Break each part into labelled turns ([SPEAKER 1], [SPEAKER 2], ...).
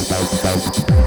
[SPEAKER 1] Música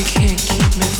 [SPEAKER 1] You can't keep me